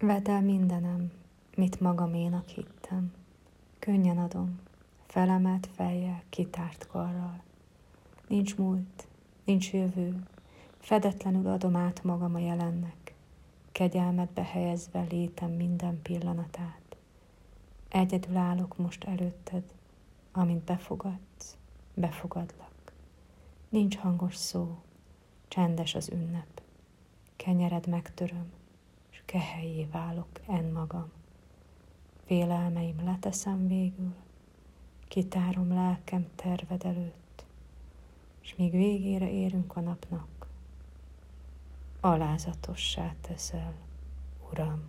Vedd el mindenem, mit magaménak hittem. Könnyen adom, felemelt fejjel, kitárt karral. Nincs múlt, nincs jövő, fedetlenül adom át magam a jelennek, kegyelmetbe helyezve létem minden pillanatát. Egyedül állok most előtted, amint befogadsz, befogadlak. Nincs hangos szó, csendes az ünnep. Kenyered megtöröm, kehelyé válok en magam. Félelmeim leteszem végül, kitárom lelkem terved előtt, és míg végére érünk a napnak, alázatossá teszel, Uram.